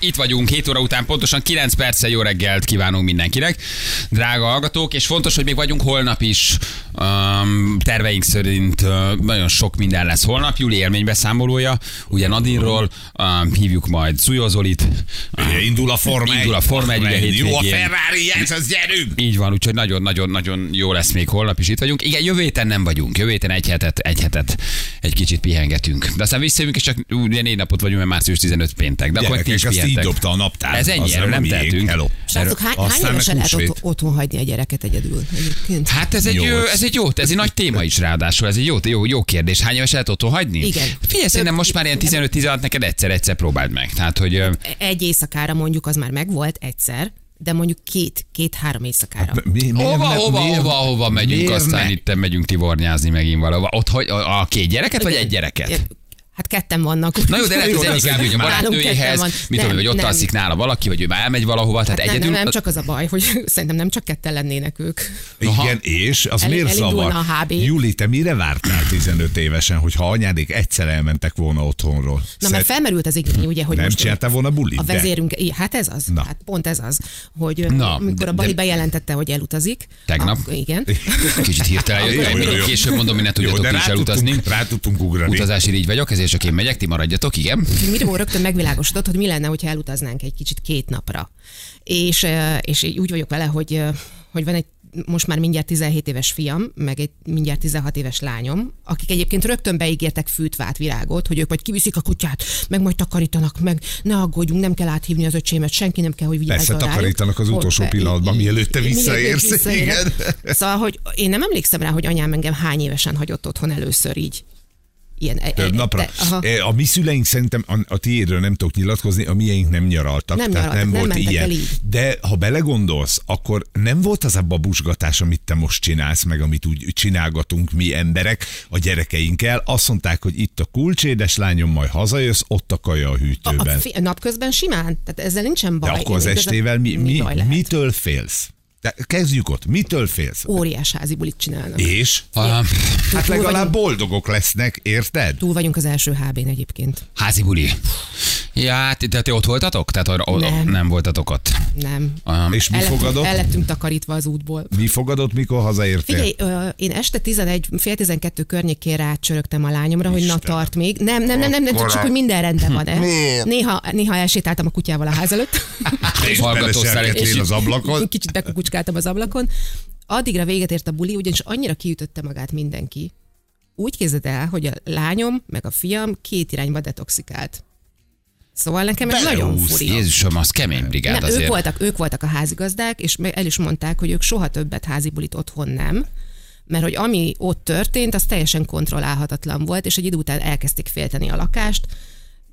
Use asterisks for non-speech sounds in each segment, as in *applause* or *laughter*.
Itt vagyunk 7 óra után, pontosan 9 perccel jó reggelt kívánunk mindenkinek, drága hallgatók, és fontos, hogy még vagyunk holnap is. Um, terveink szerint uh, nagyon sok minden lesz holnap. Júli élménybeszámolója, ugye Nadinról, um, hívjuk majd Szujó Zolit. Ugye indul a Forma Indul a Forma egy, ugye Jó a. Ferrari, ez az gyerünk! Így van, úgyhogy nagyon-nagyon-nagyon jó lesz még holnap is itt vagyunk. Igen, jövő héten nem vagyunk. Jövő héten egy hetet, egy hetet egy kicsit pihengetünk. De aztán visszajövünk, és csak ugye négy napot vagyunk, mert március 15 péntek. De akkor meg ti is Gyerekek, azt így dobta a naptár. Ez ennyi, erről nem tehetünk. Hello. Srácok, hány, hány évesen lehet húsvét. otthon, otthon hagyni a gyereket egyedül egyébként? Hát ez egy, jó, ez egy jó, ez egy nagy téma is ráadásul, ez egy jó, jó, jó kérdés. Hány éves lehet otthon hagyni? Igen. Figyelj, szerintem most már ilyen 15-16 neked egyszer-egyszer próbáld meg. Tehát, hogy ö, Egy éjszakára mondjuk az már megvolt egyszer, de mondjuk két, két-három éjszakára. Mi, miért hova, ne- hova, miért- hova, hova megyünk, miért aztán ne? itt megyünk tivornyázni megint valahova. Ott hogy a, a két gyereket, vagy egy gyereket? Hát ketten vannak. Na jó, de lehet, hogy *laughs* az de egyik elmegy a barátnőjéhez, mit tudom, hogy ott nem. alszik nála valaki, vagy ő már elmegy valahova, tehát Hát nem, egyedül. nem, nem csak az a baj, hogy *laughs* szerintem nem csak ketten lennének ők. Aha. Igen, és az El- miért elindulna zavar? a HB. Júli, te mire vártál 15 évesen, hogyha anyádék egyszer elmentek volna otthonról? Na, Szed- mert felmerült az igény, ugye, hogy nem most csináltál volna bulit? a De. vezérünk, I- hát ez az, Na. hát pont ez az, hogy Na, amikor de- a Bali de- bejelentette, hogy elutazik. Tegnap? A, igen. Kicsit hirtelen *laughs* később mondom, hogy ne tudjatok de is elutazni. rá tudtunk ugrani. Utazási így vagyok, ezért csak én megyek, ti maradjatok, igen. Miró rögtön megvilágosodott, hogy mi lenne, hogyha elutaznánk egy kicsit két napra. És, és így úgy vagyok vele, hogy, hogy van egy most már mindjárt 17 éves fiam, meg egy mindjárt 16 éves lányom, akik egyébként rögtön beígértek fűtvát, virágot, hogy ők majd kiviszik a kutyát, meg majd takarítanak, meg ne aggódjunk, nem kell áthívni az öcsémet, senki nem kell, hogy vigyázzon Persze, rájuk. takarítanak az utolsó Hogy- pillanatban, mielőtt te visszaérsz. Igen. Szóval, hogy én nem emlékszem rá, hogy anyám engem hány évesen hagyott otthon először így. Ilyen, e- Több e- napra. de- aha. E, A mi szüleink szerintem, a, a tiédről nem tudok nyilatkozni, a miénk nem nyaraltak. Nem tehát nyaraltak, nem nem volt ilyen. De ha belegondolsz, akkor nem volt az a babusgatás, amit te most csinálsz, meg amit úgy csinálgatunk mi emberek a gyerekeinkkel. Azt mondták, hogy itt a kulcs, édeslányom, majd hazajössz, ott a kaja a A, a, hűtőben. fi- napközben simán? Tehát ezzel nincsen De baj. akkor az Igazán- estével mi, mi, lehet? mitől félsz? De kezdjük ott. Mitől félsz? Óriás házi bulit csinálnak. És? A Hát túl legalább vagyunk- boldogok lesznek, érted? Túl vagyunk az első HB-n egyébként. házi buli. Ja, hát, de ti ott voltatok? Tehát arra, nem. Nem. voltatok ott. Nem. Um, És mi El lettünk, fogadott? el lettünk takarítva az útból. Mi fogadott, mikor hazaértél? Figyelj, ö, én este 11, fél 12 környékén rácsörögtem a lányomra, hogy na tart még. Nem, nem, nem, nem, nem csak hogy minden rendben van. Néha, néha elsétáltam a kutyával a ház előtt. *laughs* És kicsit. az ablakon. Kicsit bekukucskáltam az ablakon. Addigra véget ért a buli, ugyanis annyira kiütötte magát mindenki. Úgy képzeld el, hogy a lányom meg a fiam két irányba detoxikált. Szóval nekem ez nagyon furi. Jézusom, az kemény brigád Nem, azért. ők voltak, ők voltak a házigazdák, és el is mondták, hogy ők soha többet házi bulit otthon nem, mert hogy ami ott történt, az teljesen kontrollálhatatlan volt, és egy idő után elkezdték félteni a lakást,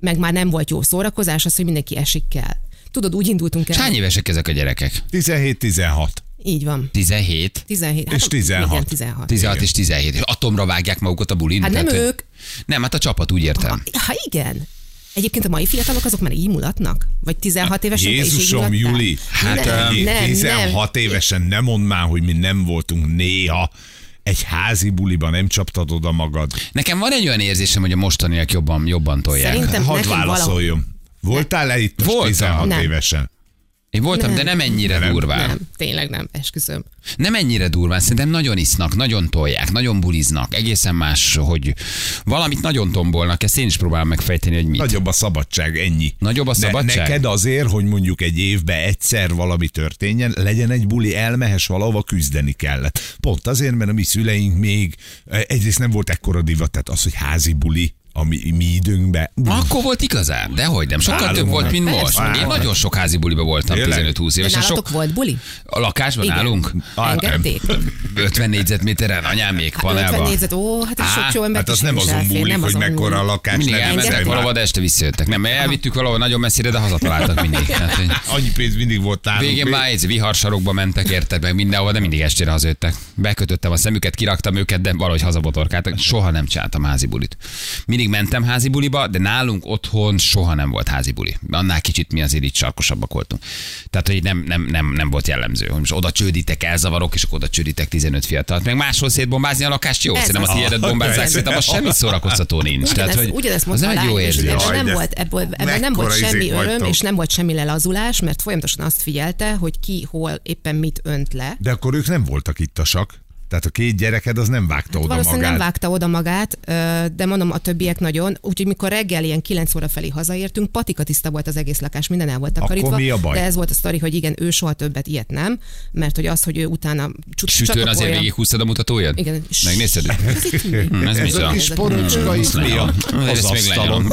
meg már nem volt jó szórakozás, az, hogy mindenki esik kell. Tudod, úgy indultunk el. Hány évesek ezek a gyerekek? 17-16. Így van. 17? 17. És 16. Igen, 16. 16 és 17. És atomra vágják magukat a bulin? Hát nem Tehát, ők. Nem, hát a csapat úgy értem. Ha igen. Egyébként a mai fiatalok azok már így mulatnak? Vagy 16 évesen te is így Jézusom, mulattál? Júli, hát nem, nem, nem, 16 nem. évesen nem mondd már, hogy mi nem voltunk néha egy házi buliban, nem csaptad oda magad. Nekem van egy olyan érzésem, hogy a mostaniak jobban, jobban tolják. Szerintem Hadd válaszoljon. Voltál le itt most Voltam. 16 Nem. évesen? Én voltam, Nem. de nem ennyire Nem. durván. Nem, tényleg nem, esküszöm. Nem ennyire durván, szerintem nagyon isznak, nagyon tolják, nagyon buliznak, egészen más, hogy valamit nagyon tombolnak, ezt én is próbálom megfejteni, hogy mit. Nagyobb a szabadság, ennyi. Nagyobb a De szabadság? neked azért, hogy mondjuk egy évben egyszer valami történjen, legyen egy buli, elmehess valahova küzdeni kellett. Pont azért, mert a mi szüleink még eh, egyrészt nem volt ekkora divat, tehát az, hogy házi buli, a mi, mi időnkben. Akkor volt igazán, de hogy nem. Sokkal Nálunk több volt, mint most. Persze. Én nagyon sok házi buliba voltam, Tényleg? 15-20 De évesen. Sok volt buli? a lakásban Igen. nálunk. Engedték? 50 négyzetméteren, anyám még Hát 50 panelban. négyzet, ó, hát ez sok jó ember Hát az nem azon múlik, hogy mekkora a lakás. Mindig nem elmentek valahova, de este visszajöttek. Nem, elvittük valahol nagyon messzire, de hazataláltak mindig. Hát, Annyi pénz mindig volt nálunk. Végén már egy viharsarokba mentek, érted meg mindenhova, de mindig estére hazajöttek. Bekötöttem a szemüket, kiraktam őket, de valahogy hazabotorkáltak. Soha nem csináltam házi bulit. Mindig mindig mentem házi buliba, de nálunk otthon soha nem volt házi buli. Annál kicsit mi azért így sarkosabbak voltunk. Tehát, hogy nem, nem, nem, nem volt jellemző, hogy most oda csődítek, elzavarok, és akkor oda csődítek 15 fiatalt. Meg máshol szétbombázni a lakást jó, Ez szerintem az. a tiédet *laughs* bombázzák, szerintem az semmi szórakoztató nincs. Tehát, hogy ugyanezt az mondta nem jó érzés. ebből Jaj, nem volt, ebből, nem volt semmi öröm, vagytok. és nem volt semmi lelazulás, mert folyamatosan azt figyelte, hogy ki hol éppen mit önt le. De akkor ők nem voltak ittasak. Tehát a két gyereked az nem vágta oda Valószínűleg magát. nem vágta oda magát, de mondom, a többiek nagyon. Úgyhogy mikor reggel ilyen 9 óra felé hazaértünk, patika tiszta volt az egész lakás, minden el volt takarítva. mi a baj? De ez volt a sztori, hogy igen, ő soha többet ilyet nem, mert hogy az, hogy ő utána csut- Sütőn azért csatapolja- végighúztad a mutatóját? Igen. Megnézted? Ez itt mi? Hm, Ez Ez a kis porocska is mi a- az asztalon.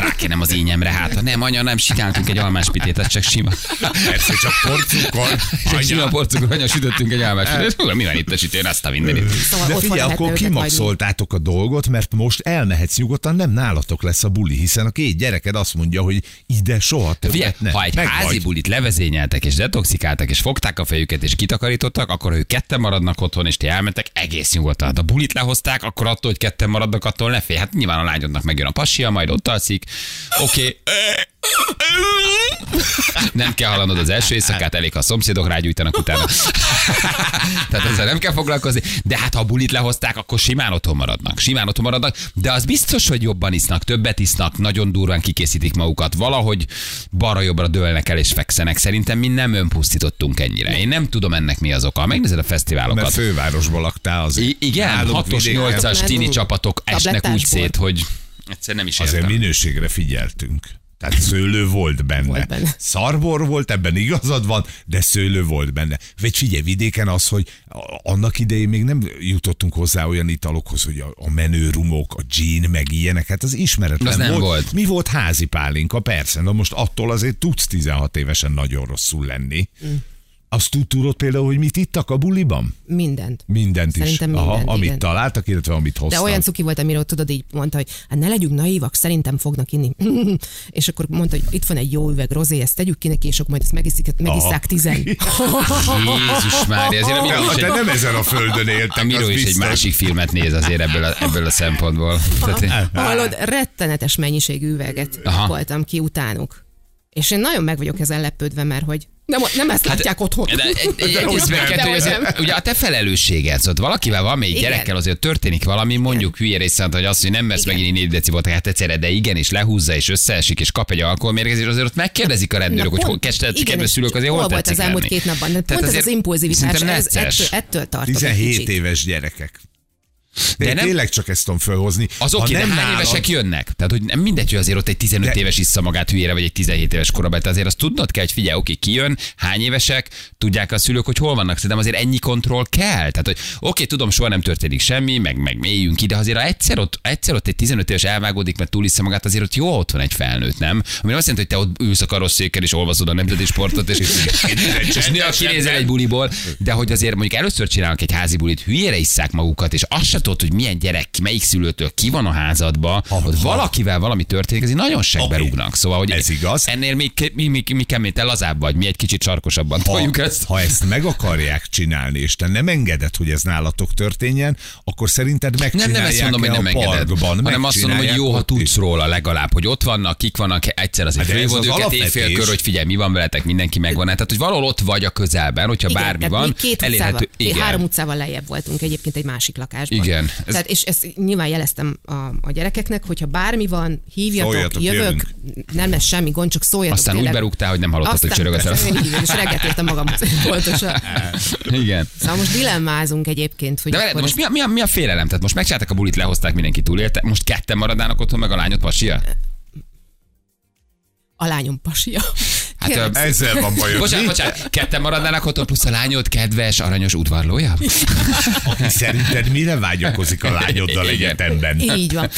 Rákenem az ínyemre, hát nem, anya, nem sikáltunk egy almáspitét, ez csak sima. Persze csak porcukor. Csak sima porcukor, anya, sütöttünk egy almáspitét. Hú, Mi van itt a sütőn, azt a mindenit. Szóval De figyelj, akkor kimaxoltátok a dolgot, mert most elmehetsz nyugodtan, nem nálatok lesz a buli, hiszen a két gyereked azt mondja, hogy ide soha Figyelj, többet ne. ha egy Meg házi vagy. bulit levezényeltek, és detoxikáltak, és fogták a fejüket, és kitakarítottak, akkor ha ők ketten maradnak otthon, és ti elmentek, egész nyugodtan. Hát a bulit lehozták, akkor attól, hogy ketten maradnak, attól ne félj. Hát nyilván a lányodnak megjön a pasia, majd ott alszik. Oké. Nem kell hallanod az első éjszakát, elég, ha a szomszédok rágyújtanak utána. Tehát ezzel nem kell foglalkozni. De hát ha a bulit lehozták, akkor simán otthon maradnak. Simán otthon maradnak, de az biztos, hogy jobban isznak, többet isznak, nagyon durván kikészítik magukat. Valahogy balra-jobbra dőlnek el és fekszenek. Szerintem mi nem önpusztítottunk ennyire. Én nem tudom ennek mi az oka. Megnézed a fesztiválokat. Mert fővárosba laktál az. I- igen, Nálunk 6-os, vidéken 8-as Mert tini csapatok esnek úgy szét, hogy egyszer nem is Azért értem. minőségre figyeltünk. Tehát szőlő volt benne. Volt benne. Szarbor volt, ebben igazad van, de szőlő volt benne. Vagy figyelj, vidéken az, hogy annak idején még nem jutottunk hozzá olyan italokhoz, hogy a, a menő rumok, a gin, meg ilyenek, hát az ismeretlen Az nem volt. volt. Mi volt házi pálinka? Persze, na most attól azért tudsz 16 évesen nagyon rosszul lenni. Mm. Azt tud, tudod például, hogy mit ittak a buliban? Mindent. Mindent Szerintem is. mindent, amit igen. találtak, illetve amit De hoztak. olyan cuki volt, amiről tudod, így mondta, hogy hát ne legyünk naívak, szerintem fognak inni. *laughs* és akkor mondta, hogy itt van egy jó üveg rozé, ezt tegyük ki neki, és akkor majd ezt megiszik, megisszák tizen. *laughs* Jézus már, ezért a Miró is De egy, nem ezen a földön éltek, a Miró az is egy másik filmet néz azért ebből a, ebből a szempontból. Tehát, *laughs* Hallod, rettenetes mennyiségű üveget Aha. voltam ki utánuk. És én nagyon meg vagyok ezen lepődve, mert hogy nem, nem ezt látják otthon. Hát, De, egy, egy, egy, úgy egy, nem. kettő, hogy azért, ugye a te felelősséged, szóval valakivel van még Igen. gyerekkel, azért történik valami, mondjuk hülye részt, hogy azt, hogy nem vesz megint 4 deci volt, hát egyszerre, de igen, és lehúzza, és összeesik, és kap egy alkoholmérgezést, azért ott megkérdezik a rendőrök, hogy hol, kestet, igen, kedves és szülők, azért hol hol volt az elmúlt lenni. két napban. De Tehát pont ez az impulzivitás, ez, ettől, ettől tartok egy 17 kicsit. éves gyerekek. De De nem- tényleg csak ezt tudom fölhozni. Az oké, de nem hány nálad- évesek jönnek? Tehát, hogy nem mindegy, hogy azért ott egy 15 De- éves issza magát hülyére, vagy egy 17 éves korabeli, tehát azért azt tudnod kell, hogy figyelj, oké, ki jön, hány évesek, tudják a szülők, hogy hol vannak. Szerintem azért ennyi kontroll kell. Tehát, hogy oké, tudom, soha nem történik semmi, meg, meg mélyünk ide, azért ha egyszer ott, egyszer ott egy 15 éves elvágódik, mert túlissza magát, azért ott jó ott van egy felnőtt, nem? Ami azt jelenti, hogy te ott ülsz a karosszéken és olvasod a nemzeti sportot, és, *laughs* és néha kinézel egy buliból, de hogy azért mondjuk először csinálnak egy házi bulit, hülyére isszák magukat, és azt se tudod, hogy milyen gyerek, melyik szülőtől ki van a házadba, ha- valakivel valami történik, azért nagyon segbe rúgnak. Szóval, hogy Ez igaz. ennél mi, mi, mi, mi kemény, te lazább vagy, mi egy kicsit sarkosabban ha, ezt. ha ezt meg akarják csinálni, és te nem engeded, hogy ez nálatok történjen, akkor szerinted Nem, nem ezt mondom, hogy nem engeded, parkban? hanem azt mondom, hogy jó, ha Megcsinálják tudsz is? róla legalább, hogy ott vannak, kik vannak, egyszer azért Hát fölhívod az őket éjfélkör, hogy figyelj, mi van veletek, mindenki megvan. Tehát, hogy valahol ott vagy a közelben, hogyha Igen, bármi van, két elérhető. utcával, Igen. három utcával lejjebb voltunk egyébként egy másik lakásban. Igen. Ez- Ez... Tehát, és ezt nyilván jeleztem a, a gyerekeknek, hogyha bármi van, hívjatok, Szóljatok, jövök, jövünk. nem lesz semmi gond, csak szóljatok. Aztán úgy tényleg. berúgtál, hogy nem hallottad, hogy csörög a telefon. igen, és reggelt értem. Pontosan. *laughs* Igen. Szóval most dilemmázunk egyébként, hogy De akkor most mi a, mi, a, mi a félelem? Tehát most megcsinálták a bulit, lehozták, mindenki túlélte. Most ketten maradnának otthon, meg a lányod pasia? a lányom pasia. Hát, Kérlek ö, Ezzel van bajod. Bocsánat, bocsánat, ketten maradnának otthon, plusz a lányod kedves, aranyos udvarlója? *laughs* Aki szerinted mire vágyakozik a lányoddal egyetemben? Így van.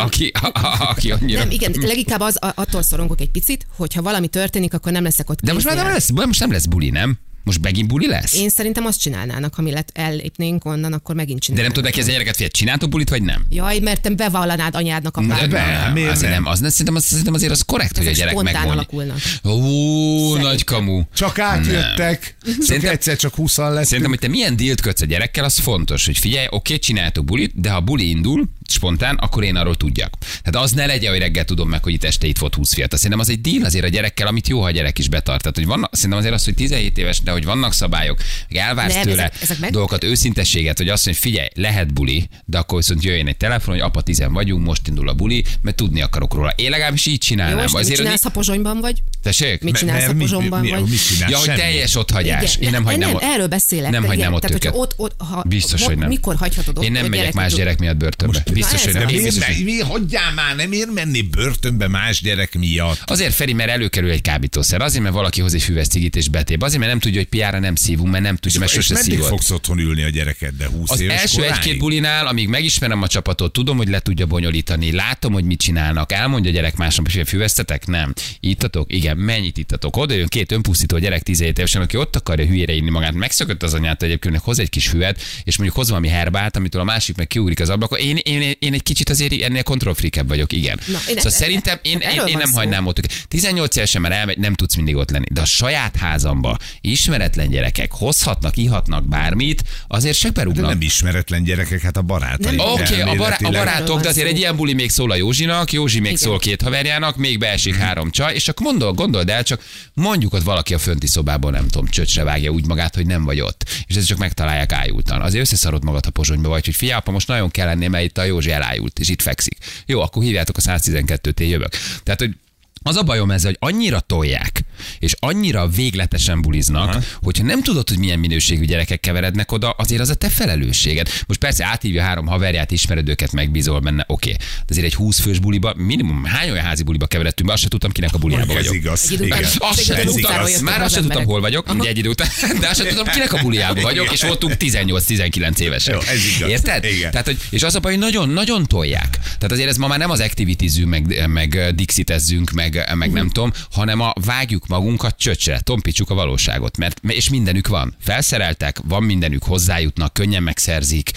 Aki, a, a, aki annyira... Nem, igen, leginkább az, a- attól szorongok egy picit, hogy ha valami történik, akkor nem leszek ott De most már nem lesz, most nem lesz buli, nem? Most megint buli lesz? Én szerintem azt csinálnának, ha mi lett ellépnénk onnan, akkor megint De csinálnának. nem tudod neki ez a gyereket, figyelj, csináltok bulit, vagy nem? Jaj, mert te bevallanád anyádnak a pár. be, nem, miért azért nem? nem? Az, szerintem, az, szerintem azért az korrekt, hogy a Ezek gyerek spontán megmondja. alakulnak. Ó, nagy kamu. Csak átjöttek, csak Szerintem- egyszer csak 20 lett. Szerintem, hogy te milyen dílt kötsz a gyerekkel, az fontos, hogy figyelj, oké, csináljátok bulit, de ha buli indul, spontán, akkor én arról tudjak. Tehát az ne legyen, hogy reggel tudom meg, hogy itt este itt volt 20 fiatal. Szerintem az egy díl azért a gyerekkel, amit jó, ha a gyerek is betart. Tehát, hogy vannak, szerintem azért az, hogy 17 éves, de hogy vannak szabályok, meg elvársz Nem, tőle ezek- ezek meg- dolgokat, őszintességet, hogy azt mondja, hogy figyelj, lehet buli, de akkor viszont jöjjön egy telefon, hogy apa tizen vagyunk, most indul a buli, mert tudni akarok róla. Én legalábbis így Jó, csinálnám. mit Azért, csinálsz, ha Pozsonyban vagy? Tessék? Mit csinálsz, ha mi- Pozsonyban mi- vagy? Mit csinálsz? Ja, hogy teljes otthagyás. Igen, Én nem hagynám nem, ott. erről beszélek. Nem hagynám ott őket. ott, ott, Biztos, hogy nem. Mikor hagyhatod ott Én nem a megyek más gyerek miatt börtönbe. Biztos, hogy nem. Miért, biztos, mi, hagyjál már, nem ér menni börtönbe más gyerek miatt. Azért Feri, mert előkerül egy kábítószer. Azért, mert valaki hoz egy füves cigit és betép. Azért, mert nem tudja, hogy piára nem szívunk, mert nem tudja, mert sose szívott. fogsz otthon ülni a gyerekeddel? 20 Az éves első koráig? egy-két bulinál, amíg megismerem a csapatot, tudom, hogy le tudja bonyolítani, látom, hogy mit csinálnak, elmondja a gyerek másnap, hogy füvesztetek? Nem. Ittatok? Igen. Mennyit ittatok? Oda jön két önpusztító gyerek 17 évesen, aki ott akarja hülyére inni magát, megszökött az anyát egyébként, hogy hoz egy kis füvet, és mondjuk hoz valami herbát, amitől a másik meg kiugrik az ablakon. Én, én, én, egy kicsit azért ennél kontrollfrikebb vagyok, igen. Na, én- szóval szerintem én, én, erről én van nem szó. hagynám ott őket. 18 évesen már elmegy, nem tudsz mindig ott lenni. De a saját házamba ismeretlen gyerekek hozhatnak, ihatnak bármit, azért se De berúgnak. nem ismeretlen gyerekek, hát a barátai. Nem. Oké, okay, a, bará- a barátok, de azért egy ilyen buli még szól a Józsinak, Józsi még Igen. szól két haverjának, még beesik három csaj, és akkor gondol, gondold el, csak mondjuk ott valaki a fönti szobában, nem tudom, csöcsre vágja úgy magát, hogy nem vagy ott. És ezt csak megtalálják ájultan. Azért összeszarod magad, ha pozsonyba vagy, hogy figyelj, most nagyon kell lenni, mert itt a Józsi elájult, és itt fekszik. Jó, akkor hívjátok a 112-t, én jövök. Tehát, hogy az a bajom ezzel, hogy annyira tolják, és annyira végletesen buliznak, Aha. hogyha nem tudod, hogy milyen minőségű gyerekek keverednek oda, azért az a te felelősséged. Most persze áthívja három haverját, ismered őket, megbízol benne, oké. De azért egy 20 fős buliba, minimum hány olyan házi buliba keveredtünk be, azt se tudtam, kinek a buliába Ez vagyok. igaz. Idő után- Igen. Azt sem tudtam, már az azt sem tudtam, hol vagyok, ugye egy idő után, *laughs* de azt sem tudtam, kinek a buliába vagyok, és voltunk 18-19 évesek. Jó, ez igaz. Érted? Igen. Tehát, hogy, és az a baj, hogy nagyon-nagyon tolják. Tehát azért ez ma már nem az activitizzünk, meg, meg dixitezzünk, meg, meg nem tudom, hanem a vágjuk magunkat csöcsre, tompítsuk a valóságot, mert és mindenük van. Felszereltek, van mindenük, hozzájutnak, könnyen megszerzik,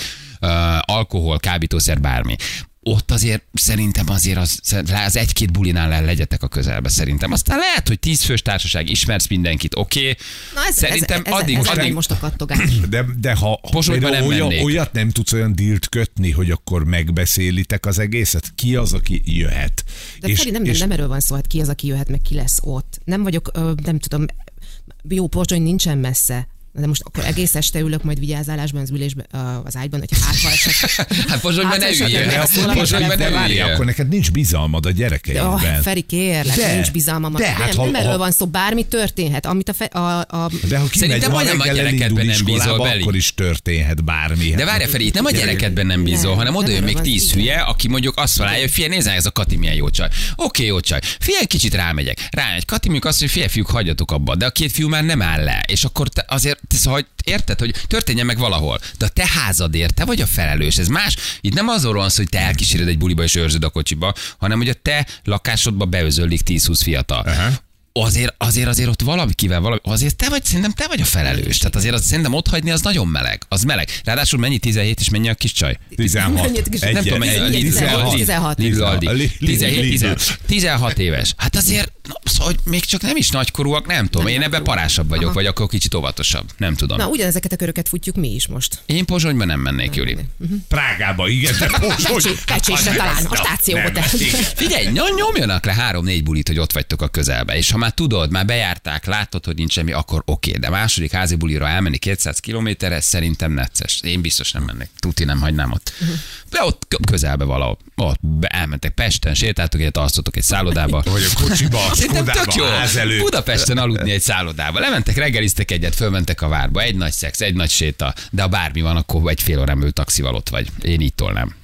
alkohol, kábítószer, bármi. Ott azért szerintem azért az, az egy-két bulinál el legyetek a közelbe szerintem. Aztán lehet, hogy tíz fős társaság, ismersz mindenkit, oké. Okay. Na ez, Szerintem ez, ez, addig, ez, ez addig, most a kattogás. *clears throat* De, de ha Pozsonyban például nem olyan, mennék. olyat nem tudsz olyan dílt kötni, hogy akkor megbeszélitek az egészet, ki az, aki jöhet. De és, Feri, nem, nem, nem erről van szó, hát ki az, aki jöhet, meg ki lesz ott. Nem vagyok, ö, nem tudom, jó, Pozsony nincsen messze. De most akkor egész este ülök majd vigyázálásban az ülésben, az ágyban, hogy hátha esek. Hát Pozsonyban ne üljél. Pozsonyban ne üljél. akkor neked nincs bizalmad a gyerekeidben. Oh, Feri, kérlek, De, nincs bizalmam. de, hát nem, ha- nem erről van szó, bármi történhet. Amit a, fe, a, a De ha kimegy Szerintem ma majdnem a reggel gyerekedben nem bízol iskolába, beli. akkor is történhet bármi. De várj, Feri, itt nem a gyerekedben nem bízol, Nem, hanem oda jön még tíz hülye, aki mondjuk azt találja, hogy figyelj, nézd, ez a Kati milyen jó csaj. Oké, jó csaj. Figyelj, kicsit rámegyek. Rámegy. Kati mondjuk azt, hogy figyelj, fiúk, hagyjatok abba. De a két fiú már nem áll le. És akkor te azért, te, szóval, érted, hogy történjen meg valahol. De a te házadért, te vagy a felelős. Ez más. Itt nem azról van hogy te elkíséred egy buliba és őrzöd a kocsiba, hanem hogy a te lakásodba beözöllik 10-20 fiatal. Aha. Azért, azért, azért ott valakivel, valami, azért te vagy, szerintem te vagy a felelős. Tehát azért az, szerintem ott hagyni az nagyon meleg. Az meleg. Ráadásul mennyi 17 és mennyi a kis csaj? 16. Mennyit kis- Egy, nem tudom, mennyi. egy, 16. 16. Lidl Aldi. Li- li- 17, Lidl. 16, 16 éves. Hát azért, na, szóval, hogy még csak nem is nagykorúak, nem tudom. Én ebben parásabb vagyok, Aha. vagy akkor kicsit óvatosabb. Nem tudom. Na, ugyanezeket a köröket futjuk mi is most. Én Pozsonyban nem mennék, Júli. Prágába, igen, de Pozsony. Pecsésre talán, a stációba. Te. Figyelj, ny- nyomjanak le három-négy bulit, hogy ott vagytok a közelbe. És ha már tudod, már bejárták, látod, hogy nincs semmi, akkor oké. De második házi bulira elmenni 200 kilométerre szerintem necces. Én biztos nem mennék. Tuti nem hagynám ott. De ott közelbe valahol. Ott elmentek Pesten, sétáltok egyet, alszotok egy szállodába. *laughs* Vagy a kocsiba, Szerintem tök jó. Skodába, ház előtt. Budapesten aludni egy szállodába. Lementek, reggeliztek egyet, fölmentek a várba. Egy nagy szex, egy nagy séta. De ha bármi van, akkor egy fél órán taxival ott vagy. Én így tolnám.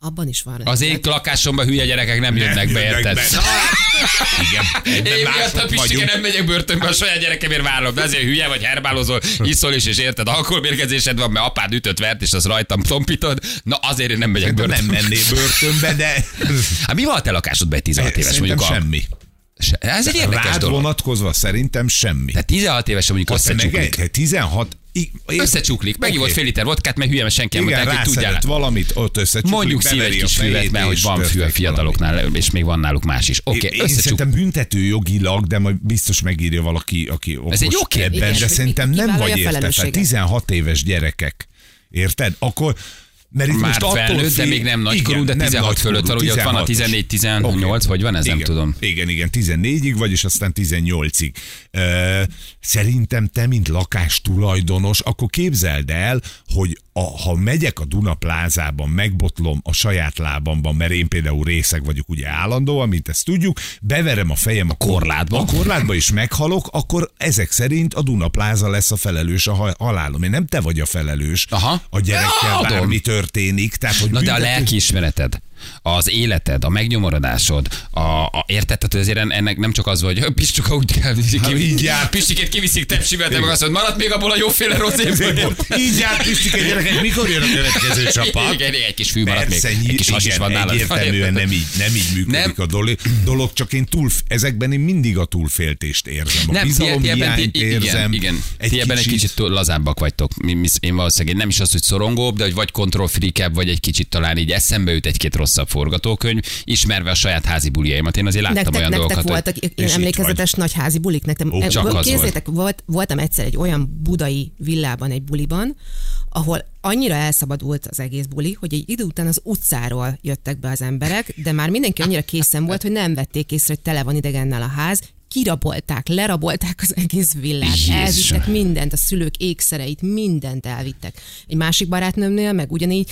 Abban is van. Az én lakásomban hülye gyerekek nem jönnek be, érted? *laughs* Igen. Én miatt a Pistike nem megyek börtönbe, a saját gyerekemért vállom. De azért hülye vagy, herbálozol, iszol is, és érted, alkoholmérgezésed van, mert apád ütött vert, és az rajtam tompítod. Na azért én nem megyek De nem börtönbe. mennél börtönbe, de *laughs* Hát mi van a te lakásodban egy 16 éves szerintem mondjuk? semmi. Se- Ez egy érdekes Rád dolog. vonatkozva szerintem semmi. Tehát 16 évesen mondjuk összecsuklik. egy 16 i- én- Összecsuklik. Megivott Oké. fél liter vodkát, mert hülye, mert senki nem hogy rászedett valamit, ott összecsuklik, Mondjuk szív egy kis füvet, mert hogy van fű a fiataloknál, és még van náluk más is. Oké, Én, én szerintem büntető jogilag, de majd biztos megírja valaki, aki okos egy jó kérdés. ebben, Igen, de szerintem nem vagy érte. Tehát felelősséget. 16 éves gyerekek, érted? Akkor Mert itt Már most attól felnőtt, de fél- még nem nagykorú, de nem 16 nagykorú, fölött van, ugye ott van a 16-os. 14, 18, vagy van, ez nem igen, tudom. Igen, igen, 14-ig vagy, és aztán 18-ig. Ö, szerintem te, mint lakás tulajdonos, akkor képzeld el, hogy a, ha megyek a Duna plázában, megbotlom a saját lábamban, mert én például részeg vagyok ugye állandóan, mint ezt tudjuk, beverem a fejem a korlátba. A korlátba is meghalok, akkor ezek szerint a Duna pláza lesz a felelős a ha- halálom. Én nem te vagy a felelős Aha. a gyerekkel, Adom. bármi történik. Tehát, hogy Na de a lelkiismereted, az életed, a megnyomorodásod, a, a érted, tehát azért en- ennek nem csak az, hogy *laughs* "Ö, Pistuka úgy kell, Ha, így jár. Pistikét kiviszik tepsibe, te meg azt mondod, maradt még abból a jóféle rozéből. *laughs* Így járt Pistike gyerekek, mikor jön a következő csapat? Igen, egy kis fű maradt még, egy kis has is igen, van nálad. Egyértelműen nem így, nem így működik Nem. a dolog, dolog, csak én túl, ezekben én mindig a túlféltést érzem. A Nem, ti, bizalom ti ebben, hiányt ti, igen, érzem. igen. Ti ebben egy kicsit lazábbak vagytok. Én valószínűleg nem is az, hogy szorongóbb, de hogy vagy kontrollfrikebb, vagy egy kicsit talán így eszembe jut egy-két rosszabb forgatókönyv, ismerve a saját házi buliaimat. Én azért láttam Nektek, olyan nektek dolgokat, voltak hogy... itt emlékezetes nagy házi bulik? Nektek, Ó, csak az képzeljétek, volt. voltam egyszer egy olyan budai villában, egy buliban, ahol annyira elszabadult az egész buli, hogy egy idő után az utcáról jöttek be az emberek, de már mindenki annyira készen volt, hogy nem vették észre, hogy tele van idegennel a ház, kirabolták, lerabolták az egész villát, elvittek mindent, a szülők ékszereit, mindent elvittek. Egy másik barátnőmnél meg ugyanígy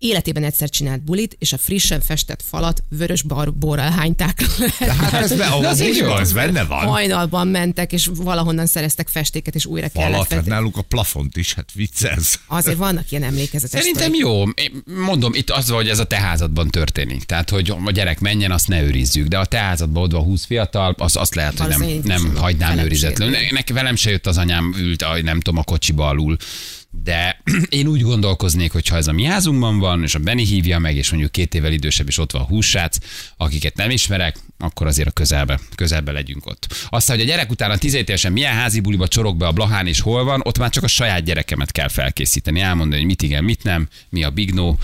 életében egyszer csinált bulit, és a frissen festett falat vörös bar- borral hányták le. *laughs* Hát ez be, az az ez benne van. Hajnalban mentek, és valahonnan szereztek festéket, és újra kellett Falat, hát festeni. náluk a plafont is, hát viccelsz. Azért vannak ilyen emlékezetes Szerintem sztorik. jó. Én mondom, itt az, hogy ez a te házadban történik. Tehát, hogy a gyerek menjen, azt ne őrizzük. De a te házadban ott van 20 fiatal, az, azt lehet, hogy nem, nem hagynám őrizetlenül. velem se jött az anyám, ült, a, nem tudom, a kocsiba alul. De *clears throat* én úgy gondolkoznék, hogy ha ez a mi házunkban van, és a Benny hívja meg, és mondjuk két évvel idősebb, és ott van a hússác, akiket nem ismerek, akkor azért a közelbe, közelbe legyünk ott. Aztán, hogy a gyerek utána 17 évesen milyen házi buliba csorog be a Blahán és hol van, ott már csak a saját gyerekemet kell felkészíteni, elmondani, hogy mit igen, mit nem, mi a big no,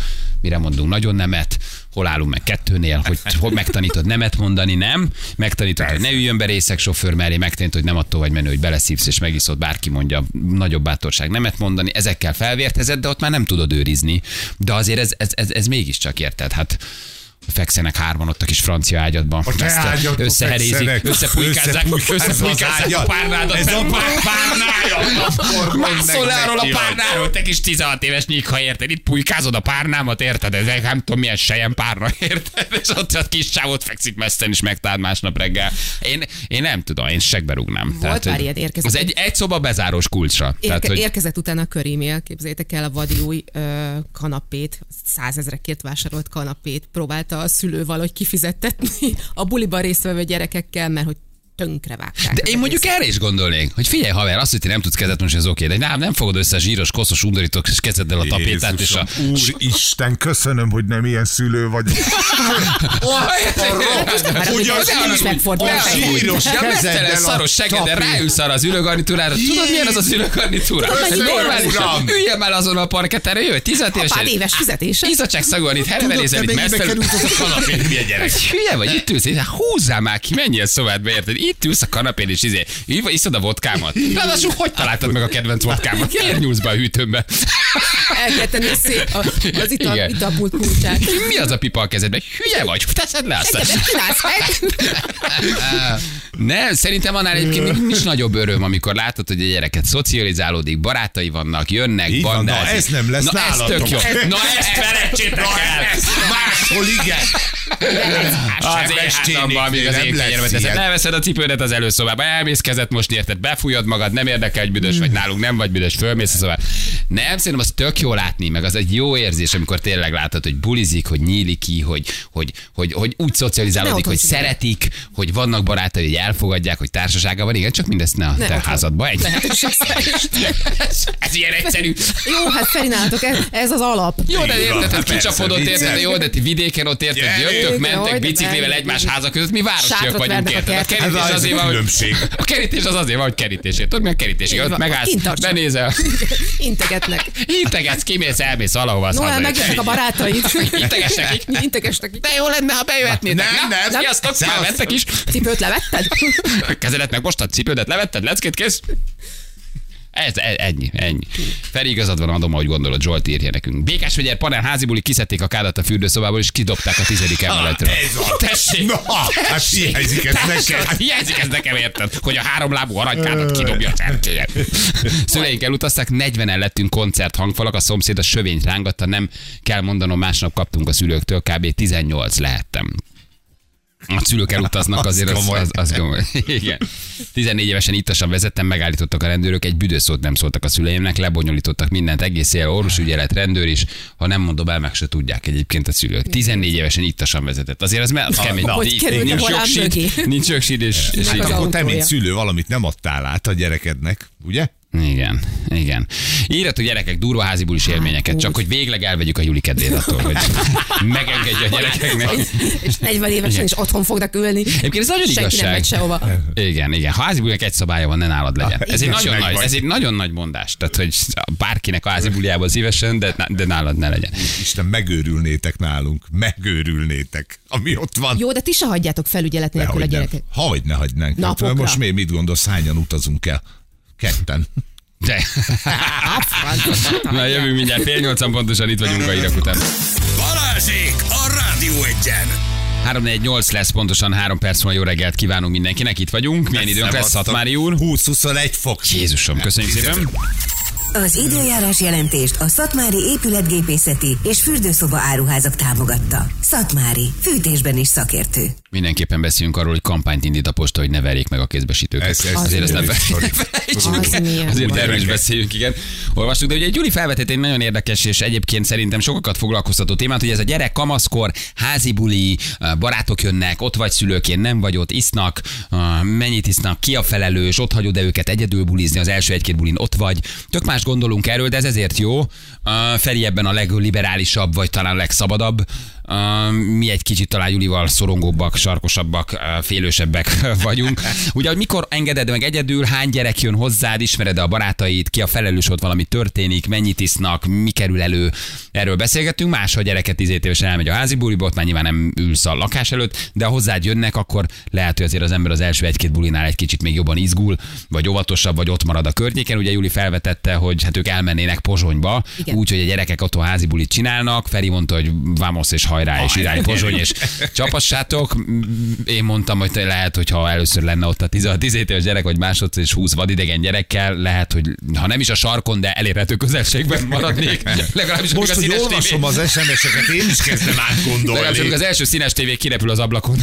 mire mondunk nagyon nemet, hol állunk meg kettőnél, hogy, hogy megtanítod nemet mondani, nem, megtanítod, hogy ne üljön be részek sofőr mellé, megtanítod, hogy nem attól vagy menő, hogy beleszívsz és megiszod, bárki mondja, nagyobb bátorság nemet mondani, ezekkel felvértezed, de ott már nem tudod őrizni. De azért ez, ez, ez, ez mégiscsak érted, hát fekszenek hárman ott a kis francia ágyadban. A te Ezt ágyadba összeherézik, összepulykázzák, Összepulykázzák a párnádat. Ez a párnája. Mászol arról a párnáról, te kis 16 éves nyíkha, érted? Itt pulykázod a párnámat, érted? Ez egy nem tudom milyen sejem párna, *laughs* érted? És ott a kis csávot fekszik messzen is megtád másnap reggel. Én, én nem tudom, én segbe rúgnám. Volt már hogy ilyen érkezett. Az egy, egy szoba bezárós kulcsra. Érke, Tehát, hogy Érkezett utána a körémél, képzeljétek el a vadi új ö, kanapét, százezrekért vásárolt kanapét, próbálta a szülő valahogy kifizettetni a buliban résztvevő gyerekekkel, mert hogy tönkre vágták. de én mondjuk egészet. erre is gondolnék, hogy figyelj haver, azt, hogy te nem tudsz kezet most ez oké, de nem, nem fogod össze a zsíros, koszos undorítók, és kezeddel a tapétát, és a... Úristen, köszönöm, hogy nem ilyen szülő. *laughs* Már Ugye fejed. zsíros kezeddel a szaros tapét. ráülsz arra az ülőgarnitúrára. Tudod, milyen az az ülőgarnitúra? Tudod, Ez mennyi normális. uram? Üljél már azon a parkettára, jöjj, 16 évesen. Apád éves fizetése. Izzadság szagolni, itt te itt kanapé, hülye vagy, itt ülsz, húzzál már ki, menjél a szobádba, érted? Itt ülsz a kanapén, és izé, iszod a vodkámat. Ráadásul hogy találtad meg a kedvenc vodkámat? Miért nyúlsz be a hűtőmbe? El kell tenni a szép, a, az ital, italpult kulcsát. Mi az a pipa a kezedben? Hülye vagy? Teszed le azt. Nem, szerintem annál egyébként nincs nagyobb öröm, amikor látod, hogy a gyereket szocializálódik, barátai vannak, jönnek, Így van, bandázik. na ez nem lesz Na ez tök jó. Na ezt felejtsétek el! Máshol igen. Az én házamban, még az nem én kenyermet. Leveszed a cipődet az előszobába, elmész kezet most érted, befújod magad, nem érdekel, hogy büdös vagy nálunk, nem vagy büdös, fölmész a szobába. Nem, szerintem az tök jó látni, meg az egy jó érzés, amikor tényleg látod, hogy bulizik, hogy nyílik ki, hogy, hogy, hogy, hogy úgy szocializálódik, hogy szeretik, hogy vannak barátai, hogy elfogadják, hogy társasága van, igen, csak mindezt ne a Ne te házadba. Egy. Ez, ilyen egyszerű. Jó, hát nálatok ez, ez az alap. Jó, de érted, hogy kicsapodott, érted, jó, de ti vidéken ott érted, jöttök, mentek biciklivel egymás házak között, mi városiak vagyunk, érted? A kerítés azért a van, hogy a kerítés az azért van, hogy kerítésért. Tudod, mi a kerítés? Így Ott megállsz, kint tartson. *laughs* Integetnek. integetsz, kimész, elmész valahova, Noel, megjöttek a barátaid. Integes nekik. Integes nekik. De jó lenne, ha bejöhetnétek. Nem, Na, nem. Sziasztok, mentek is. Cipőt levetted? Kezedet meg mostad, cipődet levetted, leckét kész. Ez, ez, ennyi, ennyi. Feri igazad van, adom, ahogy gondolod, Zsolt írja nekünk. Békás Vegyer panel házibuli kiszedték a kádat a fürdőszobából, és kidobták a tizedik emeletről. ez az. Tessék! Na, hát hiányzik ez Tessék, neked. Hiányzik ez nekem, érted? Hogy a háromlábú aranykádat kidobja a cserkélyet. Szüleink elutaztak, 40-en lettünk koncert hangfalak, a szomszéd a sövényt rángatta, nem kell mondanom, másnap kaptunk a szülőktől, kb. 18 lehettem. A szülők elutaznak Az azért, az, az, az komoly. *laughs* Igen. 14 évesen ittasan vezettem, megállítottak a rendőrök, egy büdös szót nem szóltak a szüleimnek, lebonyolítottak mindent, egész él, orvosügyelet, rendőr is, ha nem mondom el, meg se tudják egyébként a szülők. 14 évesen ittasan vezetett. Azért az, az kemény. Na, hogy Nincs nincs mögé. nincs jogsíd, és, és az. Akkor te, mint szülő, valamit nem adtál át a gyerekednek, ugye? Igen, igen. Írható gyerekek durva háziból is élményeket, csak hogy végleg elvegyük a Juli kedvét attól, hogy *laughs* megengedje a gyerekeknek. És 40 évesen Igen. is otthon fognak ülni. Egyébként ez nagyon Senki nem megy sehova. Igen, igen. Ha házibulinak egy szabálya van, ne nálad legyen. Ez egy, nagyon nagy, ez egy nagyon nagy mondás. Tehát, hogy bárkinek a házibuliában szívesen, de, de nálad ne legyen. Isten, megőrülnétek nálunk. Megőrülnétek, ami ott van. Jó, de ti se hagyjátok felügyelet nélkül a gyerekek. Hogy ne hagynánk. Napokra. Hát, most miért mit gondolsz, hányan utazunk el? Ketten. De. Na, jövünk mindjárt fél nyolcan pontosan itt vagyunk a hírek után. Balázsék a Rádió Egyen! 348 lesz pontosan 3 perc múlva jó reggelt kívánunk mindenkinek, itt vagyunk. Milyen időnk lesz, Szatmári úr? 20-21 fok. Jézusom, köszönjük szépen. Az időjárás jelentést a Szatmári épületgépészeti és fürdőszoba áruházak támogatta. Szatmári, fűtésben is szakértő. Mindenképpen beszéljünk arról, hogy kampányt indít a posta, hogy ne verjék meg a kézbesítőket. Ez- ez azért ezt nem milyen. Azért erről is beszéljünk, igen. Olvastuk, de ugye Gyuri felvetett egy nagyon érdekes és egyébként szerintem sokakat foglalkoztató témát, hogy ez a gyerek kamaszkor, házi buli, barátok jönnek, ott vagy szülőként, nem vagy ott, isznak, mennyit isznak, ki a felelős, ott hagyod-e őket egyedül bulizni, az első egy-két bulin ott vagy. Tök más gondolunk erről, de ez ezért jó. Feri ebben a legliberálisabb, vagy talán legszabadabb. Mi egy kicsit talán Julival szorongóbbak, sarkosabbak, félősebbek *laughs* vagyunk. Ugye, hogy mikor engeded meg egyedül, hány gyerek jön hozzád, ismered a barátait, ki a felelős, ott valami történik, mennyit isznak, mi kerül elő. Erről beszélgettünk. Más, ha a gyereket 10 évesen elmegy a házi buliba, ott már nyilván nem ülsz a lakás előtt, de ha hozzád jönnek, akkor lehet, hogy azért az ember az első egy-két bulinál egy kicsit még jobban izgul, vagy óvatosabb, vagy ott marad a környéken. Ugye Juli felvetette, hogy hát ők elmennének Pozsonyba, Igen. úgy, hogy a gyerekek otthon házi bulit csinálnak. Feri mondta, hogy vamos és hajrá, és irány Pozsony, és *laughs* csapassátok. Én mondtam, hogy lehet, hogy ha először lenne ott a 17 éves gyerek, vagy másodszor és 20 vadidegen gyerekkel, lehet, hogy ha nem is a sarkon, de elérhető közelségben maradnék. *laughs* Legalábbis Most, hogy olvasom tévé- az SMS-eket, én is kezdem Legalábbis átgondolni. az első színes tévé kirepül az ablakon,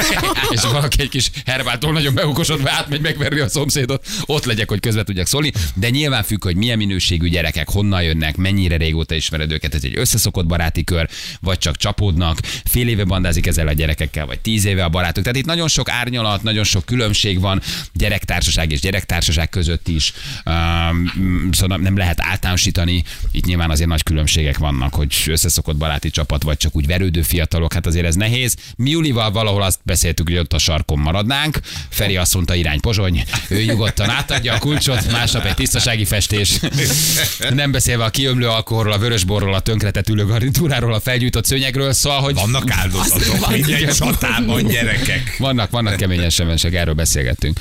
*laughs* és valaki egy kis herbától nagyon beukosodva átmegy megverni a szomszédot, ott legyek, hogy közbe tudjak szólni. De nyilván függ, hogy milyen minőségű gyerekek, honnan jönnek, mennyire régóta ismered őket, ez egy összeszokott baráti kör, vagy csak csapódnak, fél éve bandázik ezzel a gyerekekkel, vagy tíz éve a barátok. Tehát itt nagyon sok árnyalat, nagyon sok különbség van gyerektársaság és gyerektársaság között is. Um, szóval nem lehet általánosítani. Itt nyilván azért nagy különbségek vannak, hogy összeszokott baráti csapat, vagy csak úgy verődő fiatalok, hát azért ez nehéz. Mi Julival valahol azt beszéltük, hogy ott a sarkon maradnánk. Feri azt mondta irány Pozsony, ő nyugodtan átadja a kulcsot, másnap egy tisztasági festés. Nem beszélve a kiömlő alkoholról, a vörösborról, a tönkretett ülőgarnitúráról, a felgyújtott szőnyegről, szóval, hogy Vannak áldozatok, minden csatában gyerekek. vannak, vannak kemény SMS-ek, erről beszélgettünk.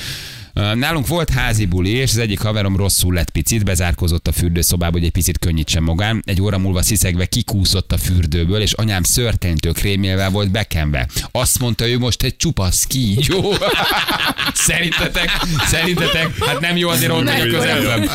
Nálunk volt házi buli, és az egyik haverom rosszul lett picit, bezárkozott a fürdőszobába, hogy egy picit könnyítsen magán. Egy óra múlva sziszegve kikúszott a fürdőből, és anyám szörtenytől krémélvel volt bekenve. Azt mondta, ő most egy csupasz kígyó. *laughs* szerintetek, szerintetek, hát nem jó azért ott vagy a közelben.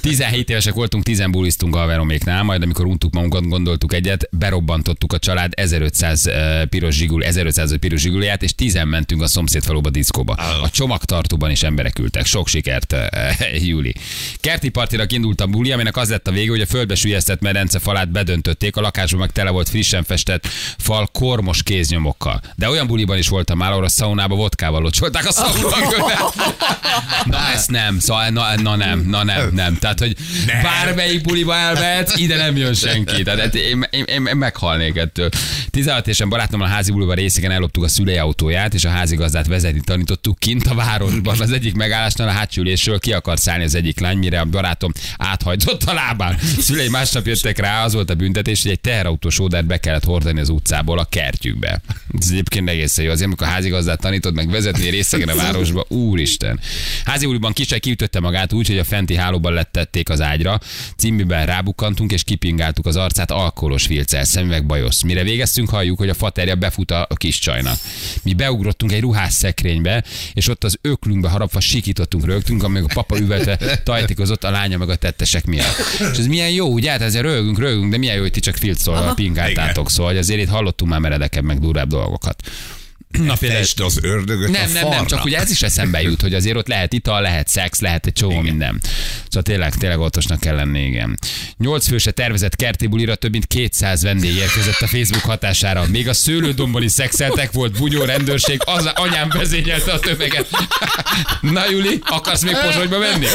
17 évesek voltunk, 10 buliztunk a haveroméknál, majd amikor untuk magunkat, gondoltuk egyet, berobbantottuk a család 1500 eh, piros zsigul, 1500 piros zsigulját, és 10 mentünk a szomszédfaluba diszkóba. A csomagtartóban is emberek ültek. Sok sikert, eh, Júli. Kerti partira indult a buli, aminek az lett a vége, hogy a földbe sülyeztett medence falát bedöntötték, a lakásban meg tele volt frissen festett fal kormos kéznyomokkal. De olyan buliban is voltam már, ahol a szaunába vodkával locsolták a szaunában. *laughs* Na ezt nem, szóval na, na nem, na nem, nem. Tehát, hogy Nem. bármelyik buliba elmehet, ide nem jön senki. Tehát hát én, én, én, én meghalnék ettől. 16 évesen barátommal a házi buliba részegen elloptuk a szülei autóját, és a házigazdát vezetni tanítottuk kint a városban *laughs* az egyik megállásnál a hátsülésről ki akar szállni az egyik lány, mire a barátom áthajtott a lábán. Szülei másnap jöttek rá, az volt a büntetés, hogy egy teherautós ódát be kellett hordani az utcából a kertjükbe. Ez egyébként egészen jó. Azért, amikor a házigazdát tanítod meg vezetni részegen a városba, úristen. Házi úriban kisaj kiütötte magát úgy, hogy a fenti hálóban lettették az ágyra, címűben rábukkantunk és kipingáltuk az arcát alkoholos filccel, szemüveg bajosz. Mire végeztünk, halljuk, hogy a faterja befut a kis csajnak. Mi beugrottunk egy ruhás szekrénybe, és ott az öklünkbe harapva sikítottunk, rögtünk, amíg a papa üvelte tajtikozott a lánya meg a tettesek miatt. És ez milyen jó, ugye? Hát ezzel rögünk, rögünk, de milyen jó, hogy ti csak filccol pingáltátok, szóval hogy azért itt hallottunk már meredekebb, meg durvább dolgokat. Na Fest az ördögöt Nem, a nem, nem, csak ugye ez is eszembe jut, hogy azért ott lehet ital, lehet szex, lehet egy csomó minden. Szóval tényleg, tényleg óvatosnak kell lenni, igen. Nyolc főse tervezett kerti bulira több mint 200 vendég érkezett a Facebook hatására. Még a szőlődomban is szexeltek, volt bunyó rendőrség, az anyám vezényelte a tömeget. *laughs* Na Juli, akarsz még pozsonyba menni?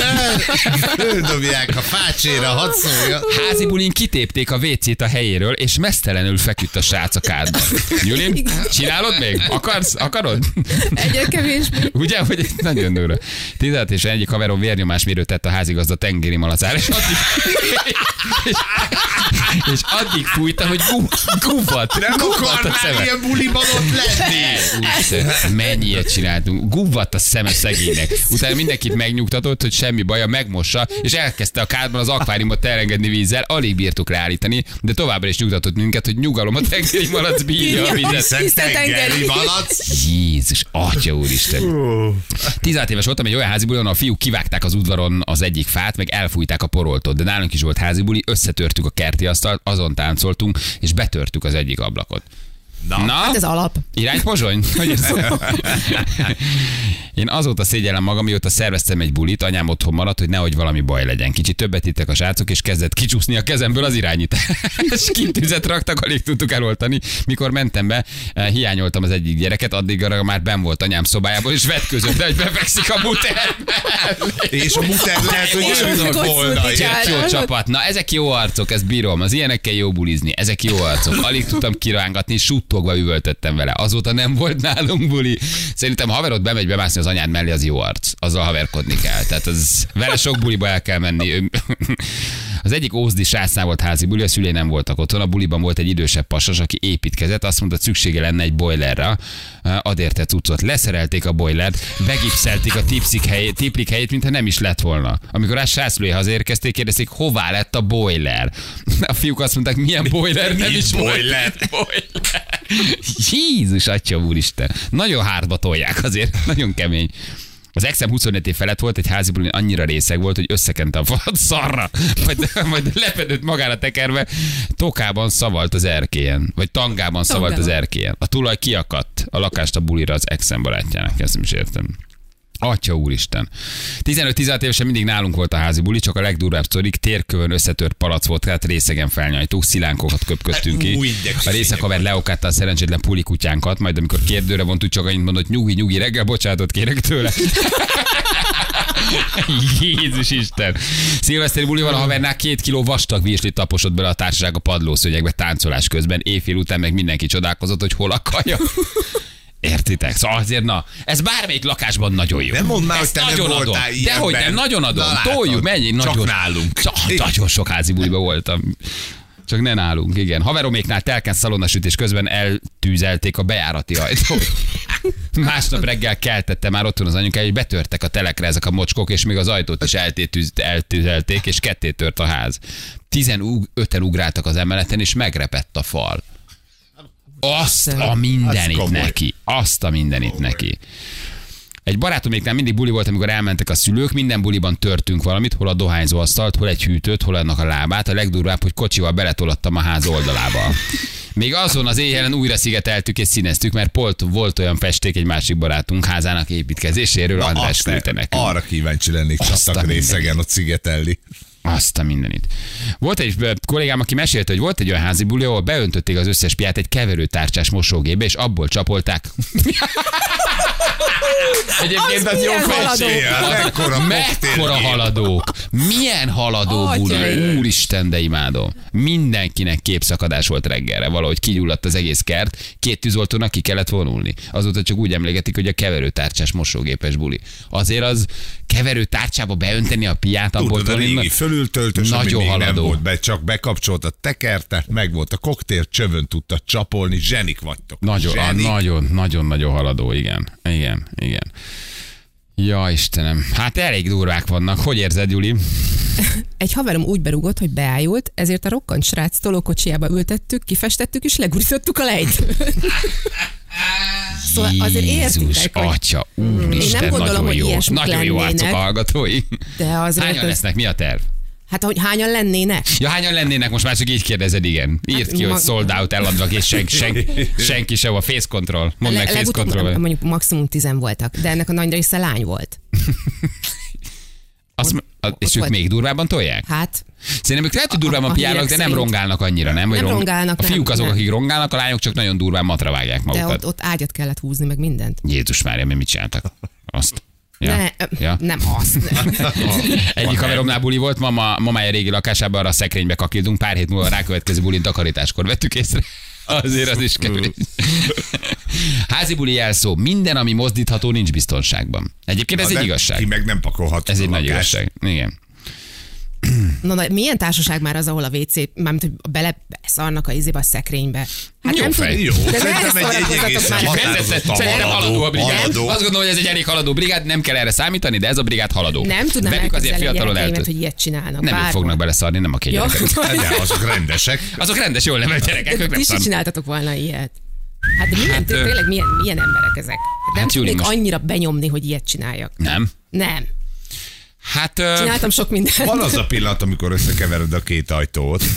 Földobják a fácséra, hadd szólja. Házi bulin kitépték a WC-t a helyéről, és mesztelenül feküdt a srác a kádban. Juli, csinálod még? Akarsz? Akarod? Egyre kevésbé. Ugye, hogy nagyon durva. 16 és egyik haverom vérnyomásmérőt tett a házigazda tengeri malacára, és addig, és, és addig fújta, hogy gu, guvat, Nem guvat a szeme. ilyen buliban ott lenni. Úristen, mennyi ilyet csináltunk. Guvadt a szeme szegénynek. Utána mindenkit megnyugtatott, hogy semmi baja, megmossa, és elkezdte a kádban az akváriumot elengedni vízzel. Alig bírtuk ráállítani, de továbbra is nyugtatott minket, hogy nyugalom a tengeri malac bírja a vizet. Hiszen Tiszta tengeri tengeri. Malac. Jézus, atya úristen. 16 éves voltam, egy olyan házi buli, ahol a fiúk kivágták az udvaron az egyik fát, meg elfújták a poroltot. De nálunk is volt házi buli, összetörtük a kerti asztalt, azon táncoltunk, és betörtük az egyik ablakot. Na, Na, Hát ez alap. irány Pozsony? Hogy *laughs* *laughs* ez? *laughs* Én azóta szégyellem magam, mióta szerveztem egy bulit, anyám otthon maradt, hogy nehogy valami baj legyen. Kicsit többet ittek a srácok, és kezdett kicsúszni a kezemből az irányítás. *laughs* és kitűzet raktak, alig tudtuk eloltani. Mikor mentem be, eh, hiányoltam az egyik gyereket, addigra már ben volt anyám szobájából, és vetközött, hogy befekszik a muterbe. és a muter lehet, hogy hogy volna. Jó csapat. Na, ezek jó arcok, ezt bírom. Az ilyenekkel jó bulizni. Ezek jó arcok. Alig tudtam kirángatni, suttogva üvöltöttem vele. Azóta nem volt nálunk buli. Szerintem, ha haverod bemegy bemászni az anyád mellé, az jó arc. Azzal haverkodni kell. Tehát az, vele sok buliba el kell menni. *laughs* Az egyik ózdi srácnál volt házi buli, a szülei nem voltak otthon. A buliban volt egy idősebb pasas, aki építkezett, azt mondta, szüksége lenne egy boilerra. Ad érte cuccot. Leszerelték a boilert, begipszelték a tipszik helyét, tiplik helyét, mintha nem is lett volna. Amikor a sráclói hazérkezték, kérdezték, hová lett a boiler. *laughs* A fiúk azt mondták, milyen boiler, nem is boiler? *laughs* Boiler. Jézus, atya úristen. Nagyon hátba tolják azért, nagyon kemény. Az exem 25 év felett volt, egy házi bulin annyira részeg volt, hogy összekente a falat szarra, majd, majd lepedett magára tekerve, tokában szavalt az erkélyen, vagy tangában szavalt az erkélyen. A tulaj kiakadt a lakást a bulira az exem barátjának, ezt nem is értem. Atya úristen. 15-16 évesen mindig nálunk volt a házi buli, csak a legdurvább sztorik, térkövön összetört palac volt, tehát részegen felnyajtuk, szilánkokat köpködtünk ki. Új, de A részekaver leokátta a szerencsétlen puli kutyánkat, majd amikor kérdőre vontuk, csak annyit mondott, nyugi, nyugi, reggel bocsánatot kérek tőle. *laughs* Jézus Isten. Szilveszteri bulival a havernál két kiló vastag virslit taposott bele a társaság a padlószőnyegbe táncolás közben. Éjfél után meg mindenki csodálkozott, hogy hol a kaja. Értitek? Szóval azért, na, ez bármelyik lakásban nagyon jó. Nem mondd már, Ezt hogy te nem nagyon adom. voltál Dehogy ilyenben. nem, nagyon adom. Na. Toljuk, mennyi, Csak nagyon. nálunk. Csak, nagyon sok házi buliba voltam. Csak ne nálunk, igen. Haveroméknál telken szalonnasütés közben eltűzelték a bejárati ajtót. *laughs* Másnap reggel keltette már otthon az anyukája, hogy betörtek a telekre ezek a mocskok, és még az ajtót is eltűzelték, és ketté tört a ház. Tizenöten ugráltak az emeleten, és megrepett a fal. Azt a Az mindenit komoly. neki. Azt a mindenit neki. Egy barátoméknál mindig buli volt, amikor elmentek a szülők, minden buliban törtünk valamit, hol a dohányzó asztalt, hol egy hűtőt, hol annak a lábát. A legdurvább, hogy kocsival beletolattam a ház oldalába. Még azon az éjjelen újra szigeteltük és színeztük, mert Polt volt olyan festék egy másik barátunk házának építkezéséről, Na, András küldte ne- nekünk. Arra kíváncsi lennék Azt a csatak mindenit. részegen ott szigetelni. Azt a mindenit. Volt egy kollégám, aki mesélte, hogy volt egy olyan házi buli, ahol beöntötték az összes piát egy keverőtárcsás mosógébe, és abból csapolták. *laughs* Egyébként az, Az jó mekkora. Mekkora haladók. Milyen haladó buli, úristen, de imádom. Mindenkinek képszakadás volt reggelre, valahogy kigyulladt az egész kert, két tűzoltónak ki kellett vonulni. Azóta csak úgy emléketik, hogy a keverőtárcsás mosógépes buli. Azért az keverőtárcsába beönteni a piát, abból Tudod, a tolni- régi fölültöltös, ami Nagyon még nem haladó. volt be, csak bekapcsolta, tekerte, meg volt a koktél, csövön tudta csapolni, zsenik vagytok. Nagyon, a, Zsenik. nagyon, nagyon, nagyon haladó, igen. Igen, igen. Ja, Istenem. Hát elég durvák vannak. Hogy érzed, Juli? *laughs* Egy haverom úgy berúgott, hogy beájult, ezért a rokkant srác tolókocsiába ültettük, kifestettük és legurítottuk a lejtőt. *laughs* Szóval azért Jézus, értitek, hogy atya, úristen, Én nem gondolom, nagyon hogy jó. Nagyon jó lennének. arcok a hallgatói. de azért... Hányan lesznek? Mi a terv? Hát, hogy hányan lennének? Ja, hányan lennének? Most már csak így kérdezed, igen. Írd ki, hogy mag- sold out eladva, és sen, sen, senki se a face control. Mondd meg face legutóbb control. mondjuk maximum tizen voltak, de ennek a nagy része lány volt. Azt, a, és ők volt. még durvábban tolják? Hát, Szerintem ők lehet, hogy durvában a piálnak, de nem rongálnak annyira, nem? Vagy Nem rongálnak, A fiúk azok, nem. akik rongálnak, a lányok csak nagyon durván matra vágják de magukat. ott, ott ágyat kellett húzni, meg mindent. Jézus Mária, mi mit csináltak? Azt. Ja. Ne, Ja. Nem. Nem. *laughs* Egyik haveromnál buli volt, mama, mamája régi lakásában arra a szekrénybe kakildunk, pár hét múlva a rákövetkező bulin takarításkor vettük észre. *laughs* Azért az is kevés. *laughs* Házi buli jelszó. Minden, ami mozdítható, nincs biztonságban. Egyébként ez Na, egy de igazság. Ki meg nem pakolhat. Ez egy nagy igazság. Igen. Na, na, milyen társaság már az, ahol a WC, mármint, hogy bele szarnak a izébe a szekrénybe? Hát Jó nem fej. Jó, de szerintem egy- egy egészen már. hat- Szerintem haladó a brigád. haladó. Azt gondolom, hogy ez egy elég haladó brigád, nem kell erre számítani, de ez a brigád haladó. Nem tudnám Velük azért fiatalon eltölt. hogy ilyet csinálnak. Nem ők bárhol. fognak beleszarni, nem a gyereket. *laughs* De azok rendesek. Azok rendes, jól nevelt gyerekek, ők De nem ti is szarnak. csináltatok volna ilyet. Hát de milyen, Hát, tényleg milyen, milyen emberek ezek? Nem Hát, tudnék most- annyira benyomni, hogy ilyet csináljak. Nem? Nem. Hát... Csináltam sok mindent. Van az a pillanat, amikor összekevered a két ajtót. *laughs*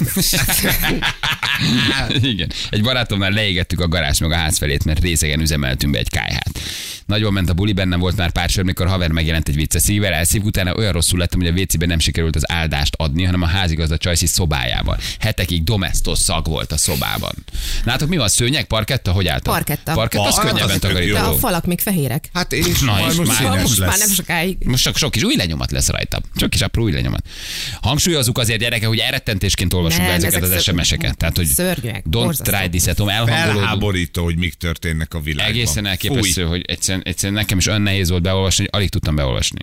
Igen. Egy barátomnál leégettük a garázs meg a ház felét, mert részegen üzemeltünk be egy kájhát. Nagyon ment a buli, bennem volt már pár sor, mikor haver megjelent egy vicces szívvel, elszív, utána olyan rosszul lettem, hogy a WC-ben nem sikerült az áldást adni, hanem a házigazda Csajci szobájában. Hetekig domestos szag volt a szobában. Látok, mi van? Szőnyeg, parketta? Hogy álltak? Parketta. Parketta, az könnyebben De a falak még fehérek. Hát és Na, majd és most már- színes Most már nem sokáig. Most csak sok kis új lenyomat lesz rajta. Csak kis apró lenyomat. Hangsúlyozzuk azért gyereke, hogy elrettentésként olvasunk be Nem, ezeket ezek az SMS-eket. Tehát, hogy szörnyűek, don't try this at home. Felháborító, hogy mik történnek a világban. Egészen elképesztő, Fúj. hogy egyszerűen, egyszerűen nekem is olyan nehéz volt beolvasni, hogy alig tudtam beolvasni.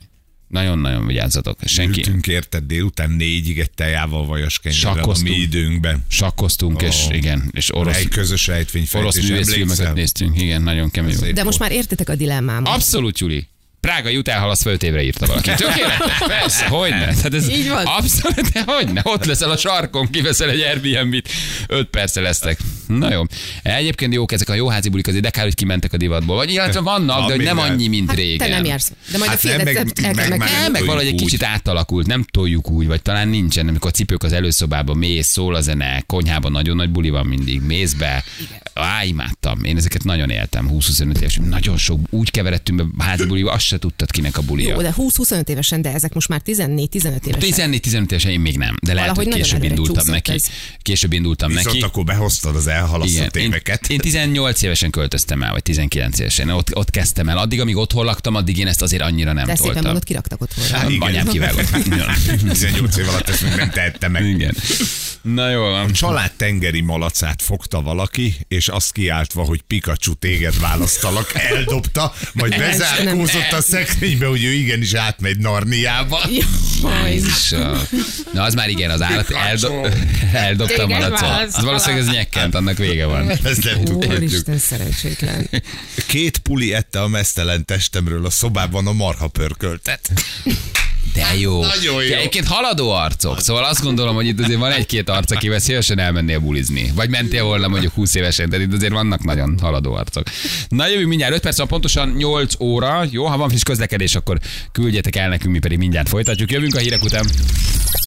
Nagyon-nagyon vigyázzatok. Senki. Ültünk érted délután négyig egy tejával vajas a mi időnkben. Sakkoztunk, és Ó. igen, és orosz, Egy közös orosz rejtvényfejtés, művészfilmeket néztünk. Igen, nagyon kemény volt. De most már értitek a dilemmámat. Abszolút, Juli. Prága jut elhalasz föl évre írta valaki. Tökéletes, *laughs* persze, hogyne. Tehát ez Így van. Abszolút, de hogyne. Ott leszel a sarkon, kiveszel egy Airbnb-t, öt perce lesztek. Na jó. Egyébként jók ezek a jó házi bulik, azért de kár, hogy kimentek a divatból. Vagy illetve vannak, de hogy nem Minden. annyi, mint Hát régen. te nem jársz. De majd Hát a fiedet meg- meg meg... Nem, meg toljuk valahogy egy kicsit átalakult, nem toljuk úgy, vagy talán nincsen, amikor a cipők az előszobában mész, szól a zene, konyhában nagyon nagy buli van mindig, mész be. Á, imádtam. Én ezeket nagyon éltem, 20-25 éves. Nagyon sok, úgy keveredtünk be házi buliba, azt se tudtad kinek a bulia. Jó, de 20-25 évesen, de ezek most már 14-15 évesen. 14-15 évesen én még nem, de lehet, Valahogy hogy később indultam neki. ez. Később indultam Viszont neki. akkor behoztad az elhalasztott én, éveket. én 18 évesen költöztem el, vagy 19 évesen. Ott, ott kezdtem el. Addig, amíg otthon laktam, addig én ezt azért annyira nem De szépen toltam. mondod, kiraktak otthonra. Hát igen. Anyám kivágott. *laughs* 18 év alatt ezt még nem tettem meg. Igen. Na jó van. Család tengeri malacát fogta valaki, és azt kiáltva, hogy Pikachu téged választalak, eldobta, majd bezárkózott a szekrénybe, hogy ő igenis átmegy Narniába. Jézusom. Na az már igen, az állat eldo- eldobtam Téged malacot. Az valószínűleg ez nyekkent, annak vége van. Ezt nem. Úristen, szerencsétlen. Két puli ette a mesztelen testemről a szobában a marha pörköltet. De jó. Nagyon jó. De egyébként haladó arcok. Szóval azt gondolom, hogy itt azért van egy-két arc, akivel szívesen elmennél bulizni. Vagy mentél volna mondjuk 20 évesen, tehát itt azért vannak nagyon haladó arcok. Na jövünk mindjárt 5 perc, van pontosan 8 óra. Jó, ha van friss közlekedés, akkor küldjetek el nekünk, mi pedig mindjárt folytatjuk. Jövünk a hírek után.